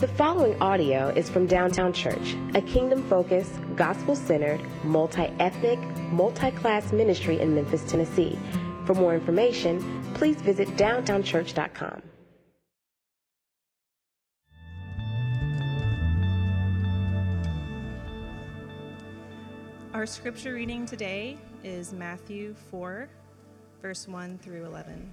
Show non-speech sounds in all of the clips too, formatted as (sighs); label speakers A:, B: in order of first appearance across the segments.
A: The following audio is from Downtown Church, a kingdom focused, gospel centered, multi ethnic, multi class ministry in Memphis, Tennessee. For more information, please visit downtownchurch.com.
B: Our scripture reading today is Matthew 4, verse 1 through 11.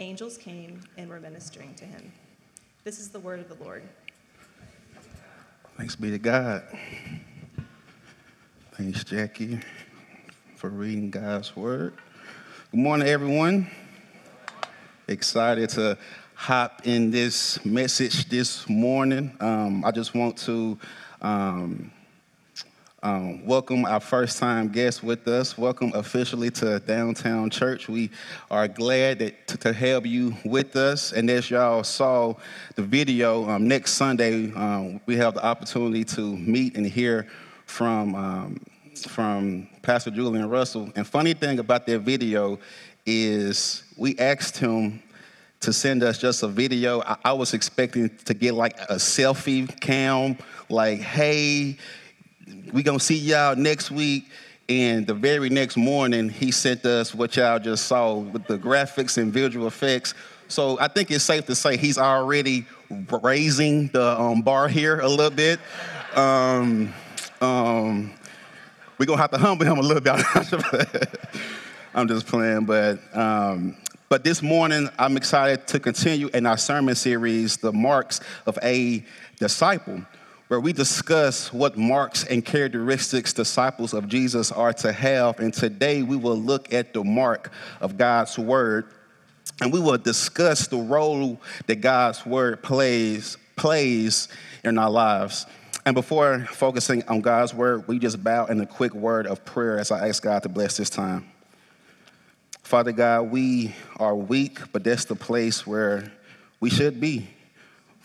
B: angels came and were ministering to him. This is the word of the Lord.
C: Thanks be to God. Thanks, Jackie, for reading God's word. Good morning, everyone. Excited to hop in this message this morning. Um, I just want to um, um, welcome our first time guest with us. Welcome officially to Downtown Church. We are glad that, to, to have you with us. And as y'all saw the video, um, next Sunday um, we have the opportunity to meet and hear from um, from Pastor Julian Russell. And funny thing about that video is we asked him to send us just a video. I, I was expecting to get like a selfie cam, like, hey, we gonna see y'all next week. And the very next morning, he sent us what y'all just saw with the graphics and visual effects. So I think it's safe to say he's already raising the um, bar here a little bit. Um, um, we're gonna have to humble him a little bit. (laughs) I'm just playing, but um, but this morning I'm excited to continue in our sermon series, "The Marks of a Disciple," where we discuss what marks and characteristics disciples of Jesus are to have. And today we will look at the mark of God's Word, and we will discuss the role that God's Word plays plays in our lives. And before focusing on God's word, we just bow in a quick word of prayer as I ask God to bless this time. Father God, we are weak, but that's the place where we should be.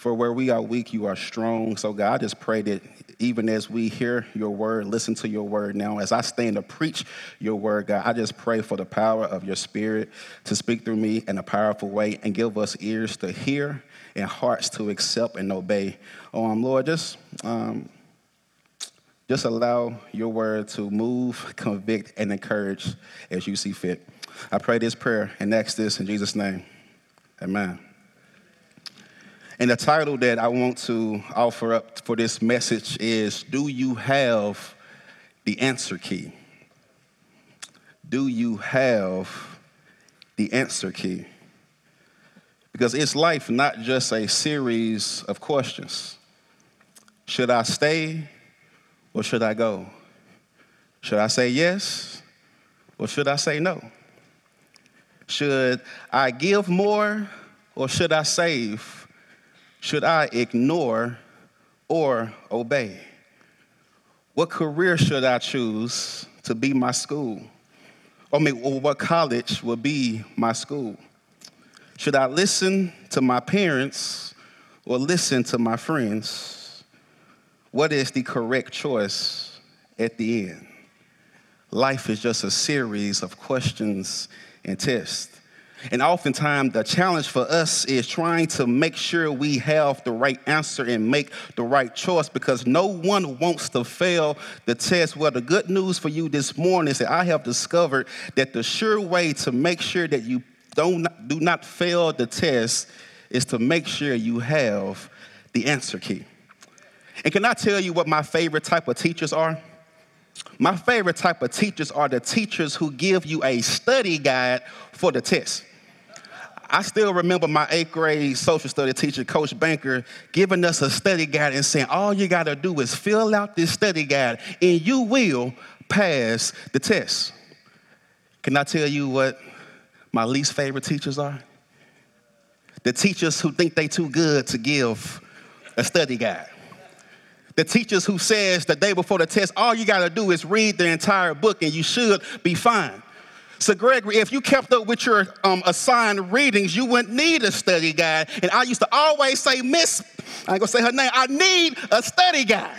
C: For where we are weak, you are strong. So, God, I just pray that even as we hear your word, listen to your word now, as I stand to preach your word, God, I just pray for the power of your spirit to speak through me in a powerful way and give us ears to hear and hearts to accept and obey. Oh, um, Lord, just um, just allow your word to move, convict, and encourage as you see fit. I pray this prayer and ask this in Jesus' name. Amen. And the title that I want to offer up for this message is Do You Have the Answer Key? Do you have the answer key? Because it's life not just a series of questions. Should I stay or should I go? Should I say yes or should I say no? Should I give more or should I save? Should I ignore or obey? What career should I choose to be my school? Or, what college will be my school? Should I listen to my parents or listen to my friends. What is the correct choice at the end? Life is just a series of questions and tests. And oftentimes, the challenge for us is trying to make sure we have the right answer and make the right choice because no one wants to fail the test. Well, the good news for you this morning is that I have discovered that the sure way to make sure that you don't, do not fail the test is to make sure you have the answer key. And can I tell you what my favorite type of teachers are? My favorite type of teachers are the teachers who give you a study guide for the test. I still remember my eighth grade social study teacher, Coach Banker, giving us a study guide and saying, All you got to do is fill out this study guide and you will pass the test. Can I tell you what my least favorite teachers are? The teachers who think they're too good to give a study guide. The teachers who says the day before the test, all you got to do is read the entire book and you should be fine. So, Gregory, if you kept up with your um, assigned readings, you wouldn't need a study guide. And I used to always say, Miss, I ain't gonna say her name, I need a study guide.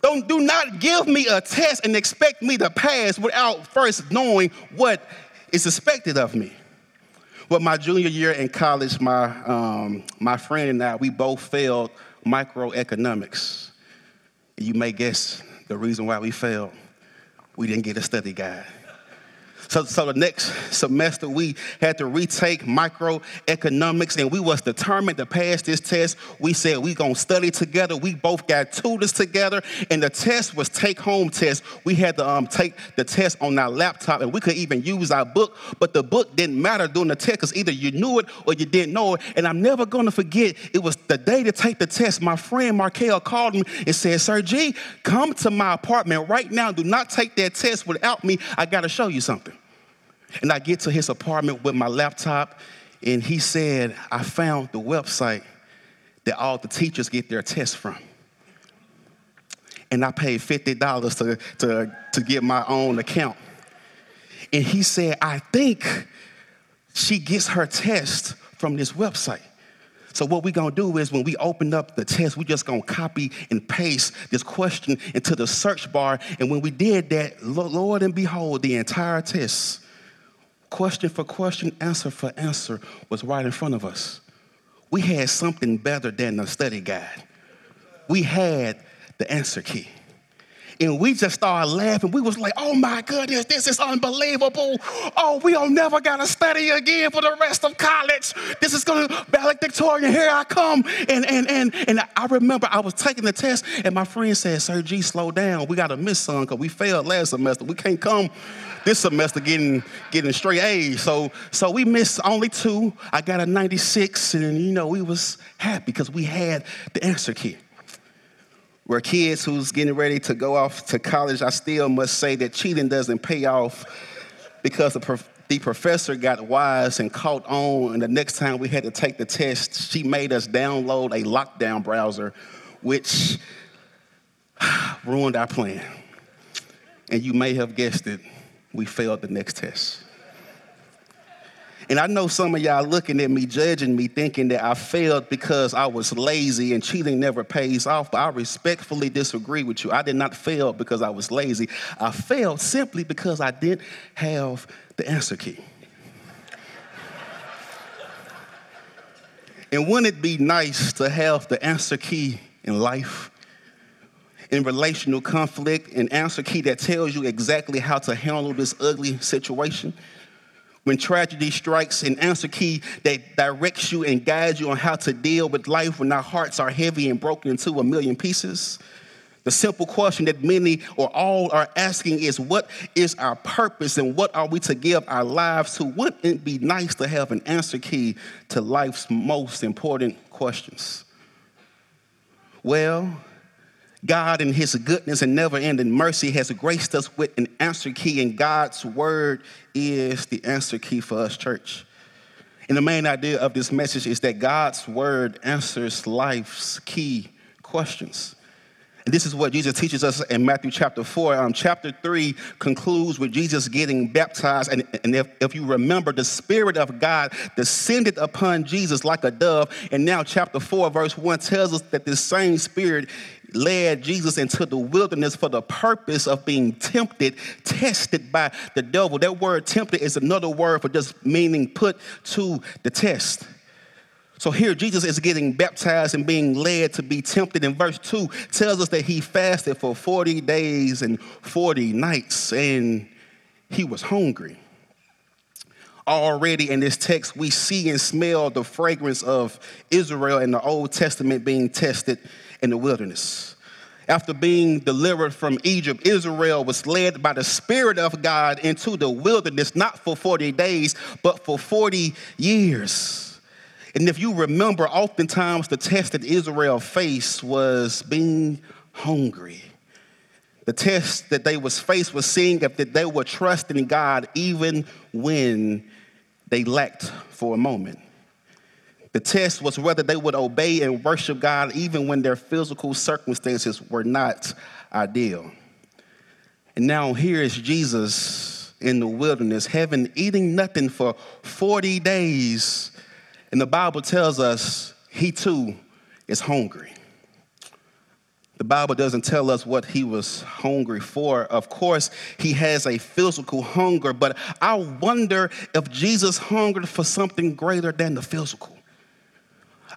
C: Don't do not give me a test and expect me to pass without first knowing what is expected of me. Well, my junior year in college, my, um, my friend and I, we both failed microeconomics. You may guess the reason why we failed. We didn't get a study guide. So, so the next semester we had to retake microeconomics and we was determined to pass this test. We said we gonna study together. We both got tutors together and the test was take home test. We had to um, take the test on our laptop and we could even use our book, but the book didn't matter during the test because either you knew it or you didn't know it. And I'm never gonna forget, it was the day to take the test. My friend Markel called me and said, Sir G, come to my apartment right now. Do not take that test without me. I gotta show you something. And I get to his apartment with my laptop, and he said, I found the website that all the teachers get their tests from. And I paid $50 to, to, to get my own account. And he said, I think she gets her test from this website. So what we're gonna do is when we open up the test, we're just gonna copy and paste this question into the search bar. And when we did that, Lord and behold, the entire test question for question, answer for answer was right in front of us. We had something better than the study guide. We had the answer key. And we just started laughing. We was like, oh my goodness, this is unbelievable. Oh, we don't never gotta study again for the rest of college. This is gonna valedictorian, here I come. And and and and I remember I was taking the test, and my friend said, Sir G, slow down. We gotta miss some because we failed last semester. We can't come this semester getting getting straight A's. So so we missed only two. I got a 96, and you know we was happy because we had the answer key. We're kids who's getting ready to go off to college. I still must say that cheating doesn't pay off because the, prof- the professor got wise and caught on. And the next time we had to take the test, she made us download a lockdown browser, which (sighs) ruined our plan. And you may have guessed it, we failed the next test. And I know some of y'all looking at me, judging me, thinking that I failed because I was lazy and cheating never pays off. But I respectfully disagree with you. I did not fail because I was lazy. I failed simply because I didn't have the answer key. and wouldn't it be nice to have the answer key in life? In relational conflict, an answer key that tells you exactly how to handle this ugly situation. When tragedy strikes, an answer key that directs you and guides you on how to deal with life when our hearts are heavy and broken into a million pieces. The simple question that many or all are asking is what is our purpose and what are we to give our lives to? Wouldn't it be nice to have an answer key to life's most important questions? Well, God, in His goodness and never ending mercy, has graced us with an answer key, and God's word is the answer key for us, church. And the main idea of this message is that God's word answers life's key questions. And this is what Jesus teaches us in Matthew chapter 4. Um, chapter 3 concludes with Jesus getting baptized. And, and if, if you remember, the Spirit of God descended upon Jesus like a dove. And now, chapter 4, verse 1 tells us that this same Spirit led Jesus into the wilderness for the purpose of being tempted, tested by the devil. That word tempted is another word for just meaning put to the test. So here Jesus is getting baptized and being led to be tempted. And verse 2 tells us that he fasted for 40 days and 40 nights and he was hungry. Already in this text, we see and smell the fragrance of Israel in the Old Testament being tested in the wilderness. After being delivered from Egypt, Israel was led by the Spirit of God into the wilderness, not for 40 days, but for 40 years. And if you remember, oftentimes the test that Israel faced was being hungry. The test that they was faced was seeing if they were trusting God even when they lacked for a moment. The test was whether they would obey and worship God even when their physical circumstances were not ideal. And now here is Jesus in the wilderness, having eating nothing for 40 days and the Bible tells us he too is hungry. The Bible doesn't tell us what he was hungry for. Of course, he has a physical hunger, but I wonder if Jesus hungered for something greater than the physical.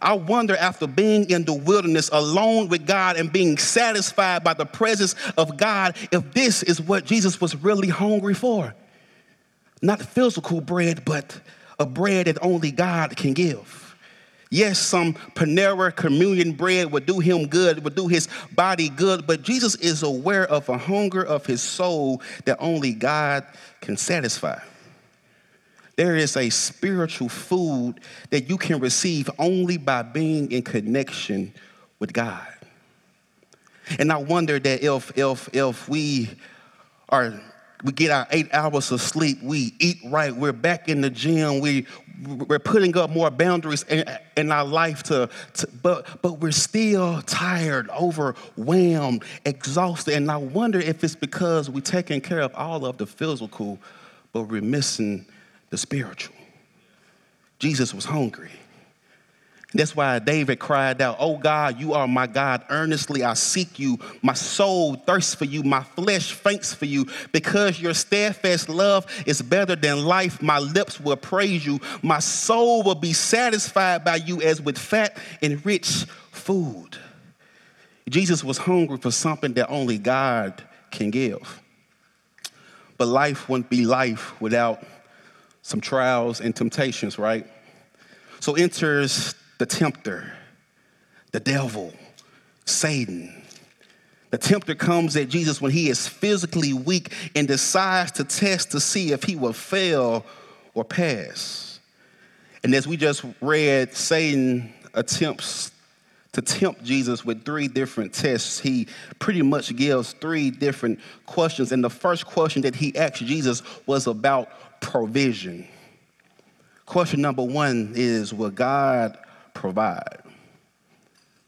C: I wonder after being in the wilderness alone with God and being satisfied by the presence of God, if this is what Jesus was really hungry for. Not physical bread, but a bread that only God can give. Yes, some Panera communion bread would do him good, would do his body good, but Jesus is aware of a hunger of his soul that only God can satisfy. There is a spiritual food that you can receive only by being in connection with God. And I wonder that if if if we are we get our eight hours of sleep, we eat right, we're back in the gym, we, we're putting up more boundaries in, in our life to, to, but, but we're still tired, overwhelmed, exhausted. And I wonder if it's because we're taking care of all of the physical, but we're missing the spiritual. Jesus was hungry. That's why David cried out, Oh God, you are my God. Earnestly I seek you. My soul thirsts for you. My flesh faints for you. Because your steadfast love is better than life, my lips will praise you. My soul will be satisfied by you as with fat and rich food. Jesus was hungry for something that only God can give. But life wouldn't be life without some trials and temptations, right? So enters the tempter, the devil, Satan. The tempter comes at Jesus when he is physically weak and decides to test to see if he will fail or pass. And as we just read, Satan attempts to tempt Jesus with three different tests. He pretty much gives three different questions. And the first question that he asked Jesus was about provision. Question number one is Will God provide?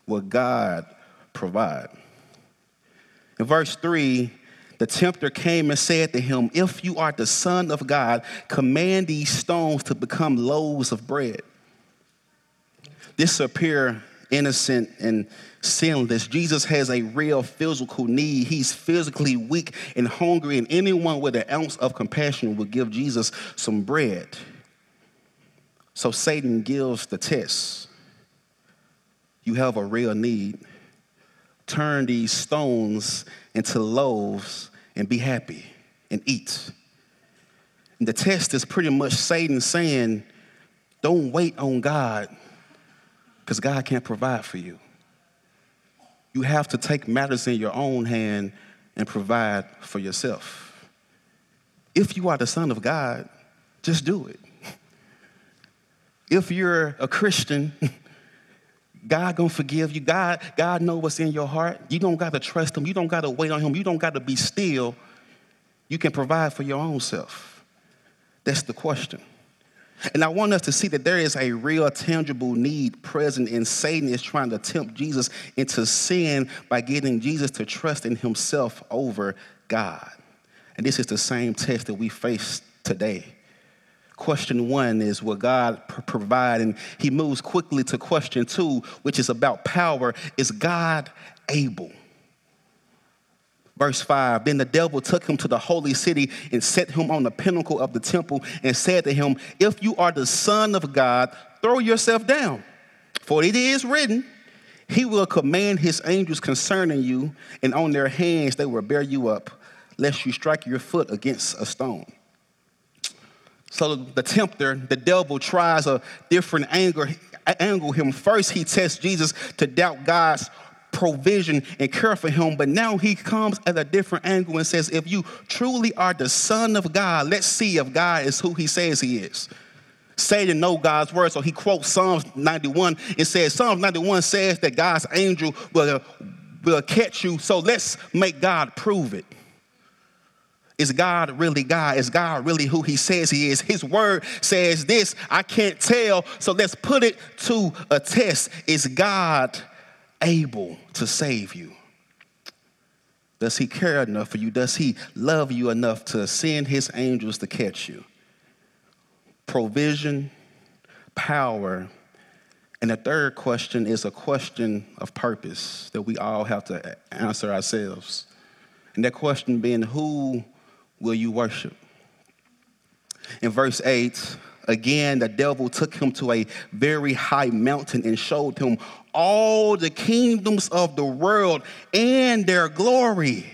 C: Will God provide? In verse 3, the tempter came and said to him, If you are the Son of God, command these stones to become loaves of bread. This appear innocent and sinless. Jesus has a real physical need. He's physically weak and hungry, and anyone with an ounce of compassion would give Jesus some bread. So Satan gives the test you have a real need. Turn these stones into loaves and be happy and eat. And the test is pretty much Satan saying, don't wait on God because God can't provide for you. You have to take matters in your own hand and provide for yourself. If you are the Son of God, just do it. If you're a Christian, (laughs) God gonna forgive you. God, God know what's in your heart. You don't gotta trust him. You don't gotta wait on him. You don't gotta be still. You can provide for your own self. That's the question. And I want us to see that there is a real tangible need present, and Satan is trying to tempt Jesus into sin by getting Jesus to trust in himself over God. And this is the same test that we face today. Question one is Will God pr- provide? And he moves quickly to question two, which is about power. Is God able? Verse 5 Then the devil took him to the holy city and set him on the pinnacle of the temple and said to him, If you are the Son of God, throw yourself down. For it is written, He will command His angels concerning you, and on their hands they will bear you up, lest you strike your foot against a stone. So the tempter, the devil, tries a different angle, angle him. First, he tests Jesus to doubt God's provision and care for him. But now he comes at a different angle and says, If you truly are the Son of God, let's see if God is who he says he is. Satan know God's word, so he quotes Psalms 91 and says, Psalms 91 says that God's angel will, will catch you, so let's make God prove it. Is God really God? Is God really who he says he is? His word says this, I can't tell, so let's put it to a test. Is God able to save you? Does he care enough for you? Does he love you enough to send his angels to catch you? Provision, power, and the third question is a question of purpose that we all have to answer ourselves. And that question being, who will you worship? In verse 8, again, the devil took him to a very high mountain and showed him all the kingdoms of the world and their glory.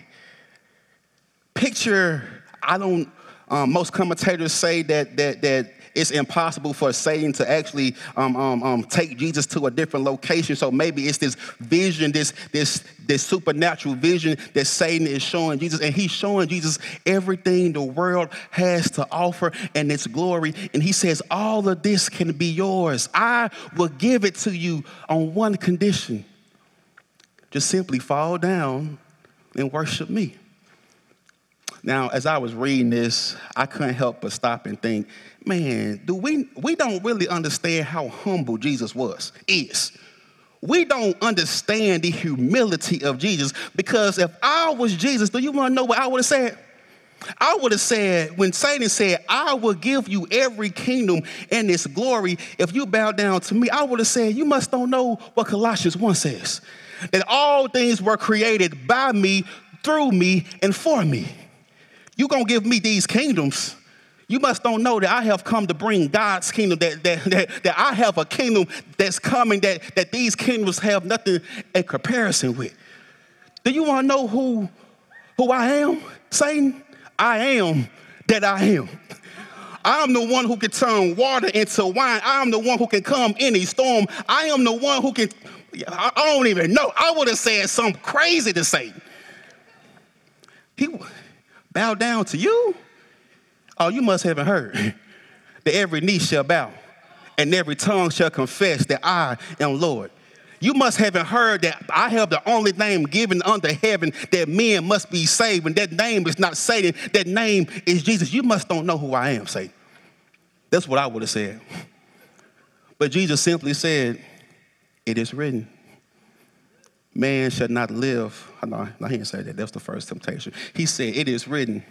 C: Picture, I don't, um, most commentators say that, that, that it's impossible for Satan to actually um, um, um, take Jesus to a different location. So maybe it's this vision, this, this, this supernatural vision that Satan is showing Jesus. And he's showing Jesus everything the world has to offer and its glory. And he says, All of this can be yours. I will give it to you on one condition just simply fall down and worship me. Now, as I was reading this, I couldn't help but stop and think, man, do we we don't really understand how humble Jesus was, is. We don't understand the humility of Jesus because if I was Jesus, do you want to know what I would have said? I would have said, when Satan said, I will give you every kingdom and its glory if you bow down to me, I would have said, You must don't know what Colossians 1 says. That all things were created by me, through me, and for me. You going to give me these kingdoms. You must don't know that I have come to bring God's kingdom, that, that, that, that I have a kingdom that's coming that, that these kingdoms have nothing in comparison with. Do you want to know who, who I am, Satan? I am that I am. I'm the one who can turn water into wine. I'm the one who can come any storm. I am the one who can, I don't even know. I would have said something crazy to Satan. He bow down to you? Oh, you must haven't heard (laughs) that every knee shall bow and every tongue shall confess that I am Lord. You must haven't heard that I have the only name given under heaven that men must be saved, and that name is not Satan, that name is Jesus. You must don't know who I am, Satan. That's what I would have said. But Jesus simply said, It is written. Man shall not live. No, no, he didn't say that. That's the first temptation. He said, It is written,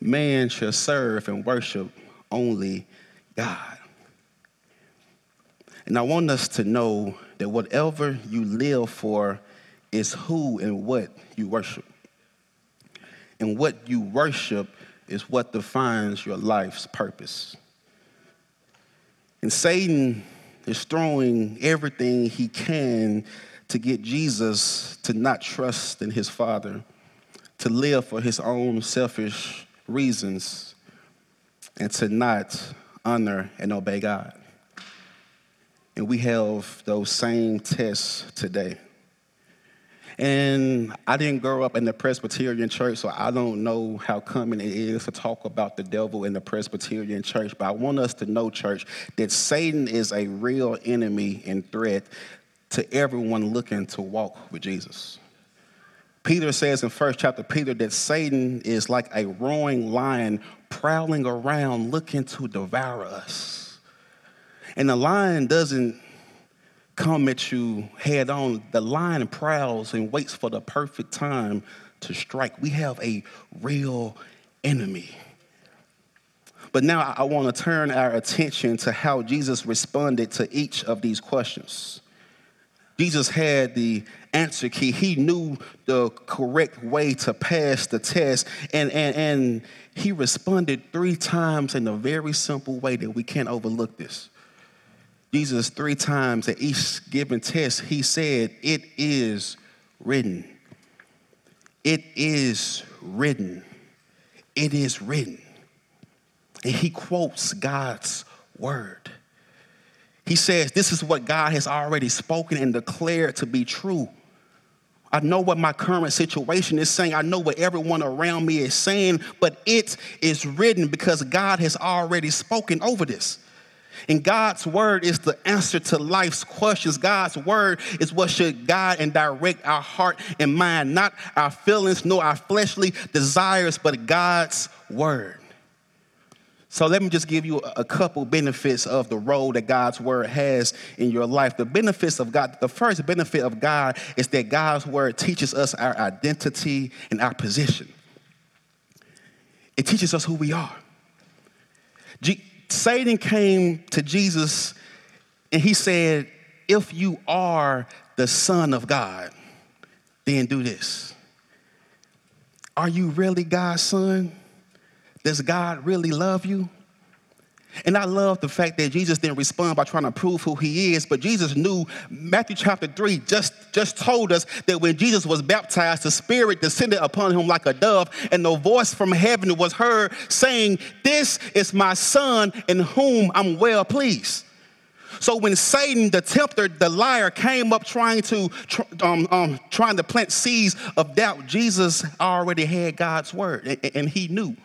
C: man shall serve and worship only God. And I want us to know that whatever you live for is who and what you worship. And what you worship is what defines your life's purpose. And Satan is throwing everything he can to get Jesus to not trust in his Father, to live for his own selfish reasons, and to not honor and obey God. And we have those same tests today. And I didn't grow up in the Presbyterian church, so I don't know how common it is to talk about the devil in the Presbyterian church. But I want us to know, church, that Satan is a real enemy and threat to everyone looking to walk with Jesus. Peter says in first chapter Peter that Satan is like a roaring lion prowling around looking to devour us. And the lion doesn't come at you head on. The lion prowls and waits for the perfect time to strike. We have a real enemy. But now I want to turn our attention to how Jesus responded to each of these questions. Jesus had the answer key. He knew the correct way to pass the test, and, and, and he responded three times in a very simple way that we can't overlook this. Jesus, three times at each given test, he said, It is written. It is written. It is written. And he quotes God's word. He says, This is what God has already spoken and declared to be true. I know what my current situation is saying. I know what everyone around me is saying, but it is written because God has already spoken over this. And God's word is the answer to life's questions. God's word is what should guide and direct our heart and mind, not our feelings nor our fleshly desires, but God's word. So let me just give you a couple benefits of the role that God's word has in your life. The benefits of God, the first benefit of God is that God's word teaches us our identity and our position. It teaches us who we are. Satan came to Jesus and he said, If you are the Son of God, then do this. Are you really God's son? Does God really love you? And I love the fact that Jesus didn't respond by trying to prove who he is, but Jesus knew Matthew chapter 3 just, just told us that when Jesus was baptized, the Spirit descended upon him like a dove, and the voice from heaven was heard saying, This is my son in whom I'm well pleased. So when Satan, the tempter, the liar, came up trying to um, um, trying to plant seeds of doubt, Jesus already had God's word, and, and he knew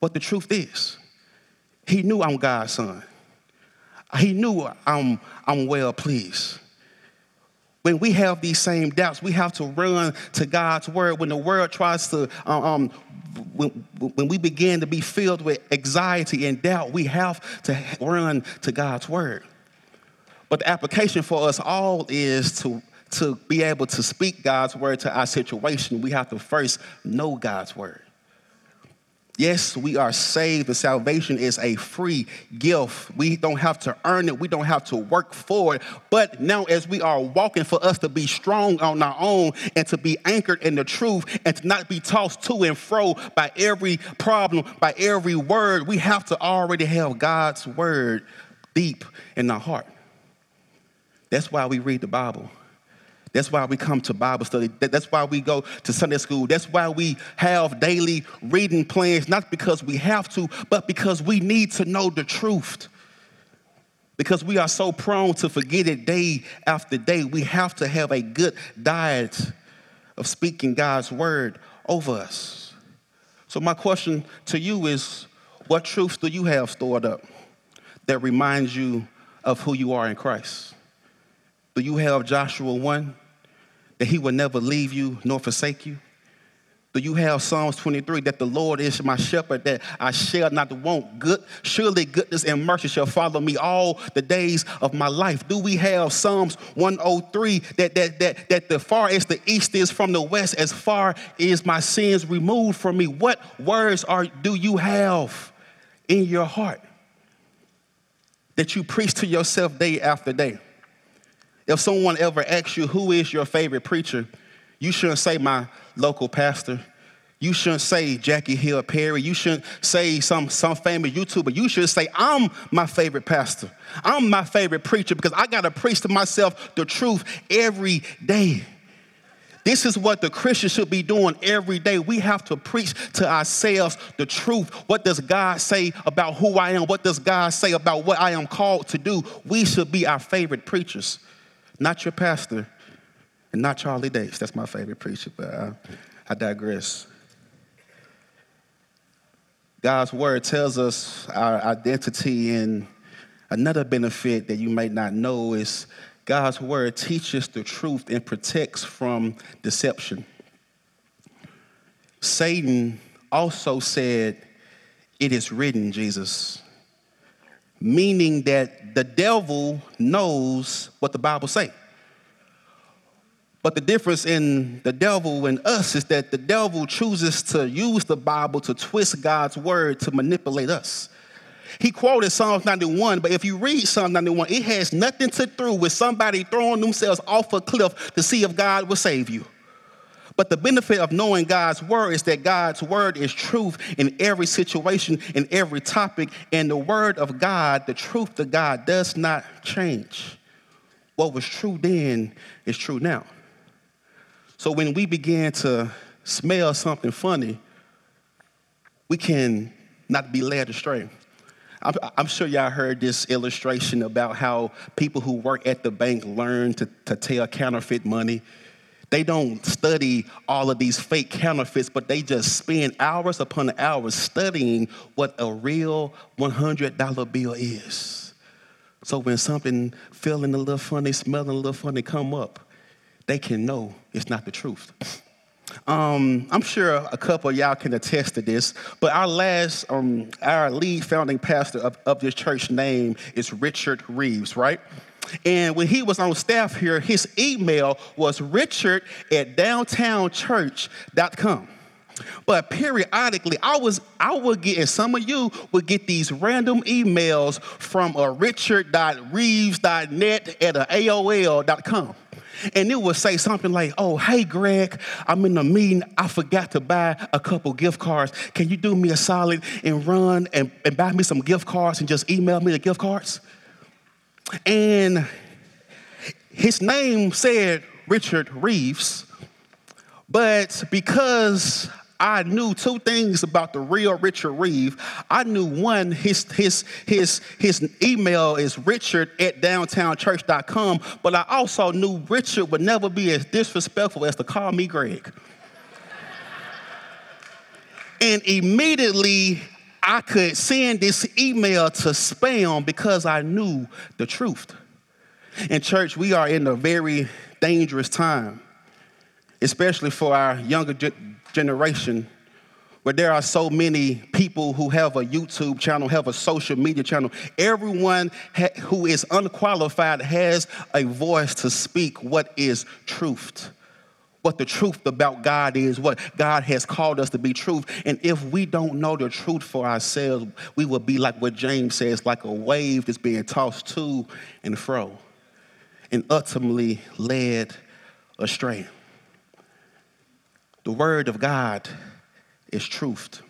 C: what the truth is. He knew I'm God's son. He knew I'm, I'm well pleased. When we have these same doubts, we have to run to God's word. When the world tries to, um, um, when, when we begin to be filled with anxiety and doubt, we have to run to God's word. But the application for us all is to, to be able to speak God's word to our situation. We have to first know God's word. Yes, we are saved, but salvation is a free gift. We don't have to earn it, we don't have to work for it. But now, as we are walking, for us to be strong on our own and to be anchored in the truth and to not be tossed to and fro by every problem, by every word, we have to already have God's word deep in our heart. That's why we read the Bible. That's why we come to Bible study. That's why we go to Sunday school. That's why we have daily reading plans, not because we have to, but because we need to know the truth. Because we are so prone to forget it day after day, we have to have a good diet of speaking God's word over us. So, my question to you is what truths do you have stored up that reminds you of who you are in Christ? Do you have Joshua 1? That he will never leave you nor forsake you? Do you have Psalms 23 that the Lord is my shepherd, that I shall not want good? Surely goodness and mercy shall follow me all the days of my life. Do we have Psalms 103 that that that that the far as the east is from the west, as far is my sins removed from me? What words are do you have in your heart that you preach to yourself day after day? If someone ever asks you who is your favorite preacher, you shouldn't say my local pastor. You shouldn't say Jackie Hill Perry. You shouldn't say some, some famous YouTuber. You should say, I'm my favorite pastor. I'm my favorite preacher because I got to preach to myself the truth every day. This is what the Christian should be doing every day. We have to preach to ourselves the truth. What does God say about who I am? What does God say about what I am called to do? We should be our favorite preachers not your pastor, and not Charlie Davis. That's my favorite preacher, but I, I digress. God's word tells us our identity, and another benefit that you may not know is God's word teaches the truth and protects from deception. Satan also said, It is written, Jesus. Meaning that the devil knows what the Bible say. But the difference in the devil and us is that the devil chooses to use the Bible to twist God's word to manipulate us. He quoted Psalms 91, but if you read Psalm 91, it has nothing to do with somebody throwing themselves off a cliff to see if God will save you. But the benefit of knowing God's word is that God's word is truth in every situation, in every topic, and the word of God, the truth of God, does not change. What was true then is true now. So when we begin to smell something funny, we can not be led astray. I'm, sure y'all heard this illustration about how people who work at the bank learn to, to tell counterfeit money. They don't study all of these fake counterfeits, but they just spend hours upon hours studying what a real $100 bill is. So when something feeling a little funny, smelling a little funny come up, they can know it's not the truth. (sniffs) Um, I'm sure a couple of y'all can attest to this, but our last, um, our lead founding pastor of, of this church name is Richard Reeves, right? And when he was on staff here, his email was richard at downtownchurch.com. But periodically, I was I would get, and some of you would get these random emails from a richard.reeves.net at a AOL.com. And it would say something like, Oh, hey, Greg, I'm in a meeting. I forgot to buy a couple gift cards. Can you do me a solid and run and, and buy me some gift cards and just email me the gift cards? And his name said Richard Reeves, but because I knew two things about the real Richard Reeve. I knew one, his, his, his, his email is richard at downtownchurch.com, but I also knew Richard would never be as disrespectful as to call me Greg. and immediately I could send this email to spam because I knew the truth. In church, we are in a very dangerous time, especially for our younger generation where there are so many people who have a YouTube channel, have a social media channel. Everyone ha- who is unqualified has a voice to speak what is truth, what the truth about God is, what God has called us to be truth. And if we don't know the truth for ourselves, we will be like what James says, like a wave that's being tossed to and fro and ultimately led astray. The Word of God is truth.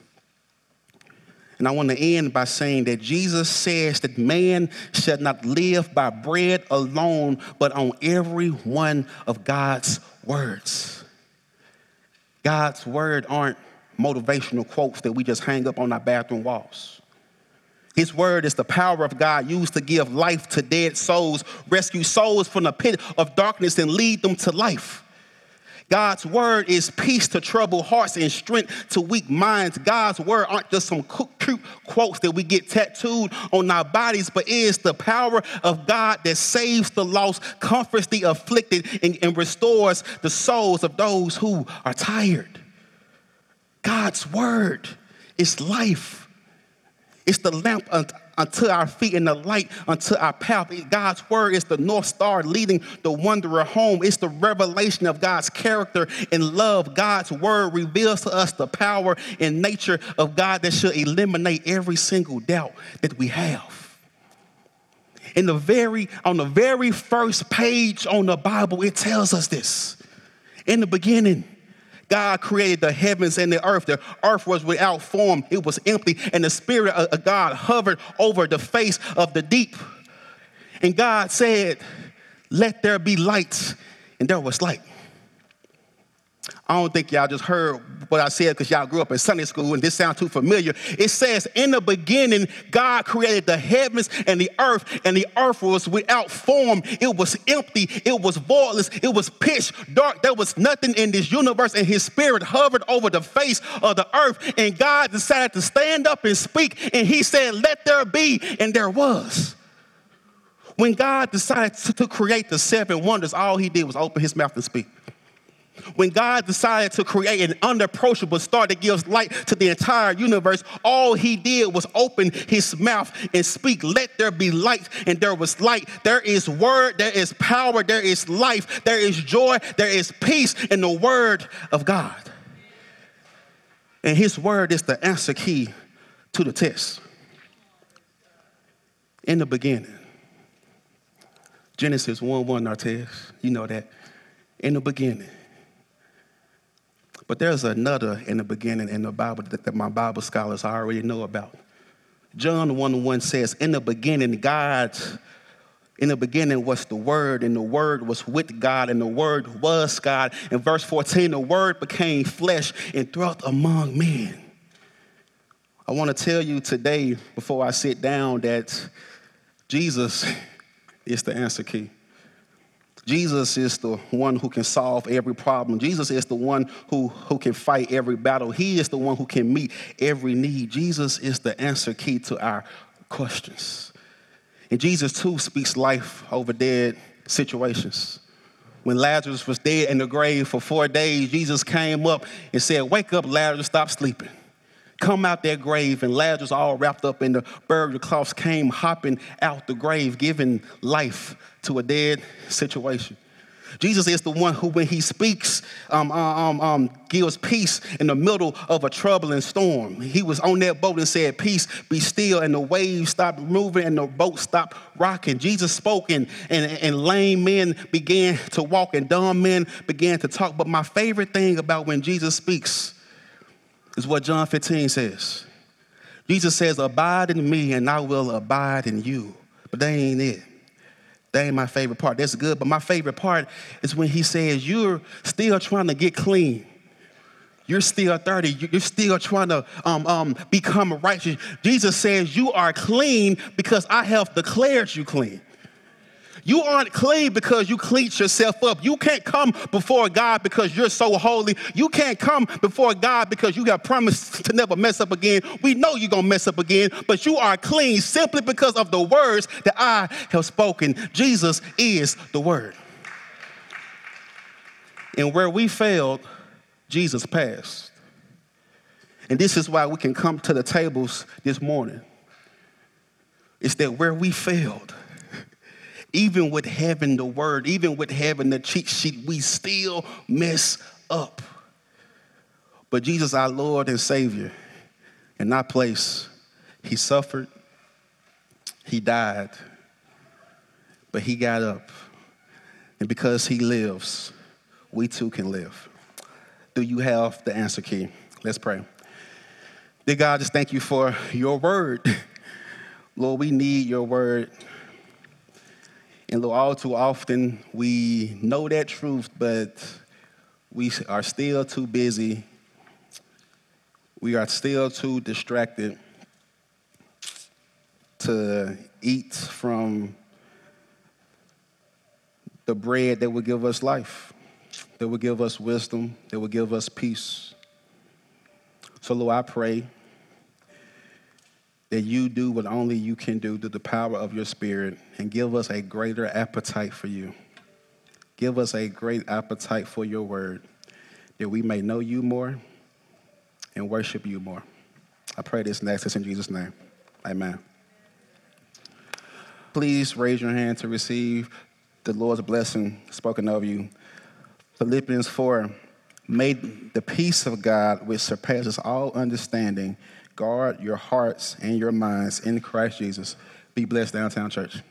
C: And I want to end by saying that Jesus says that man shall not live by bread alone, but on every one of God's words. God's word aren't motivational quotes that we just hang up on our bathroom walls. His word is the power of God used to give life to dead souls, rescue souls from the pit of darkness, and lead them to life. God's word is peace to troubled hearts and strength to weak minds. God's word aren't just some cute quotes that we get tattooed on our bodies, but is the power of God that saves the lost, comforts the afflicted, and, and restores the souls of those who are tired. God's word is life. It's the lamp unto our feet and the light unto our path. God's word is the north star leading the wanderer home. It's the revelation of God's character and love. God's word reveals to us the power and nature of God that should eliminate every single doubt that we have. In the very on the very first page on the Bible, it tells us this. In the beginning, God created the heavens and the earth. The earth was without form, it was empty, and the Spirit of God hovered over the face of the deep. And God said, Let there be light, and there was light. I don't think y'all just heard what I said because y'all grew up in Sunday school and this sounds too familiar. It says, In the beginning, God created the heavens and the earth, and the earth was without form. It was empty. It was voidless. It was pitch dark. There was nothing in this universe, and His Spirit hovered over the face of the earth. And God decided to stand up and speak, and He said, Let there be, and there was. When God decided to create the seven wonders, all He did was open His mouth and speak. When God decided to create an unapproachable star that gives light to the entire universe, all he did was open his mouth and speak, Let there be light, and there was light. There is word, there is power, there is life, there is joy, there is peace in the word of God. And his word is the answer key to the test. In the beginning, Genesis 1 1, Artez, you know that. In the beginning, but there's another in the beginning in the Bible that, that my Bible scholars already know about. John 1 1 says, In the beginning, God, in the beginning was the Word, and the Word was with God, and the Word was God. In verse 14, the Word became flesh and dwelt among men. I want to tell you today, before I sit down, that Jesus is the answer key. Jesus is the one who can solve every problem. Jesus is the one who, who can fight every battle. He is the one who can meet every need. Jesus is the answer key to our questions. And Jesus, too, speaks life over dead situations. When Lazarus was dead in the grave for four days, Jesus came up and said, Wake up, Lazarus, stop sleeping come out that grave, and Lazarus, all wrapped up in the burial cloths, came hopping out the grave, giving life to a dead situation. Jesus is the one who, when he speaks, um, uh, um, um, gives peace in the middle of a troubling storm. He was on that boat and said, Peace, be still, and the waves stopped moving and the boat stopped rocking. Jesus spoke, and, and, and lame men began to walk, and dumb men began to talk. But my favorite thing about when Jesus speaks is what John 15 says. Jesus says, Abide in me, and I will abide in you. But that ain't it. That ain't my favorite part. That's good. But my favorite part is when he says, You're still trying to get clean. You're still 30. You're still trying to um, um, become righteous. Jesus says, You are clean because I have declared you clean. You aren't clean because you clean yourself up. You can't come before God because you're so holy. You can't come before God because you have promised (laughs) to never mess up again. We know you're going to mess up again, but you are clean simply because of the words that I have spoken. Jesus is the word. And where we failed, Jesus passed. And this is why we can come to the tables this morning. It's that where we failed, even with having the word, even with having the cheat sheet, we still mess up. But Jesus, our Lord and Savior, in our place, He suffered, He died, but He got up. And because He lives, we too can live. Do you have the answer key? Let's pray. Dear God, just thank you for your word. (laughs) Lord, we need your word. And all too often, we know that truth, but we are still too busy. We are still too distracted to eat from the bread that will give us life, that will give us wisdom, that will give us peace. So, Lord, I pray that you do what only you can do through the power of your spirit and give us a greater appetite for you. Give us a great appetite for your word that we may know you more and worship you more. I pray this next in Jesus' name. Amen. Please raise your hand to receive the Lord's blessing spoken of you. Philippians 4 May the peace of God, which surpasses all understanding, Guard your hearts and your minds in Christ Jesus. Be blessed, Downtown Church.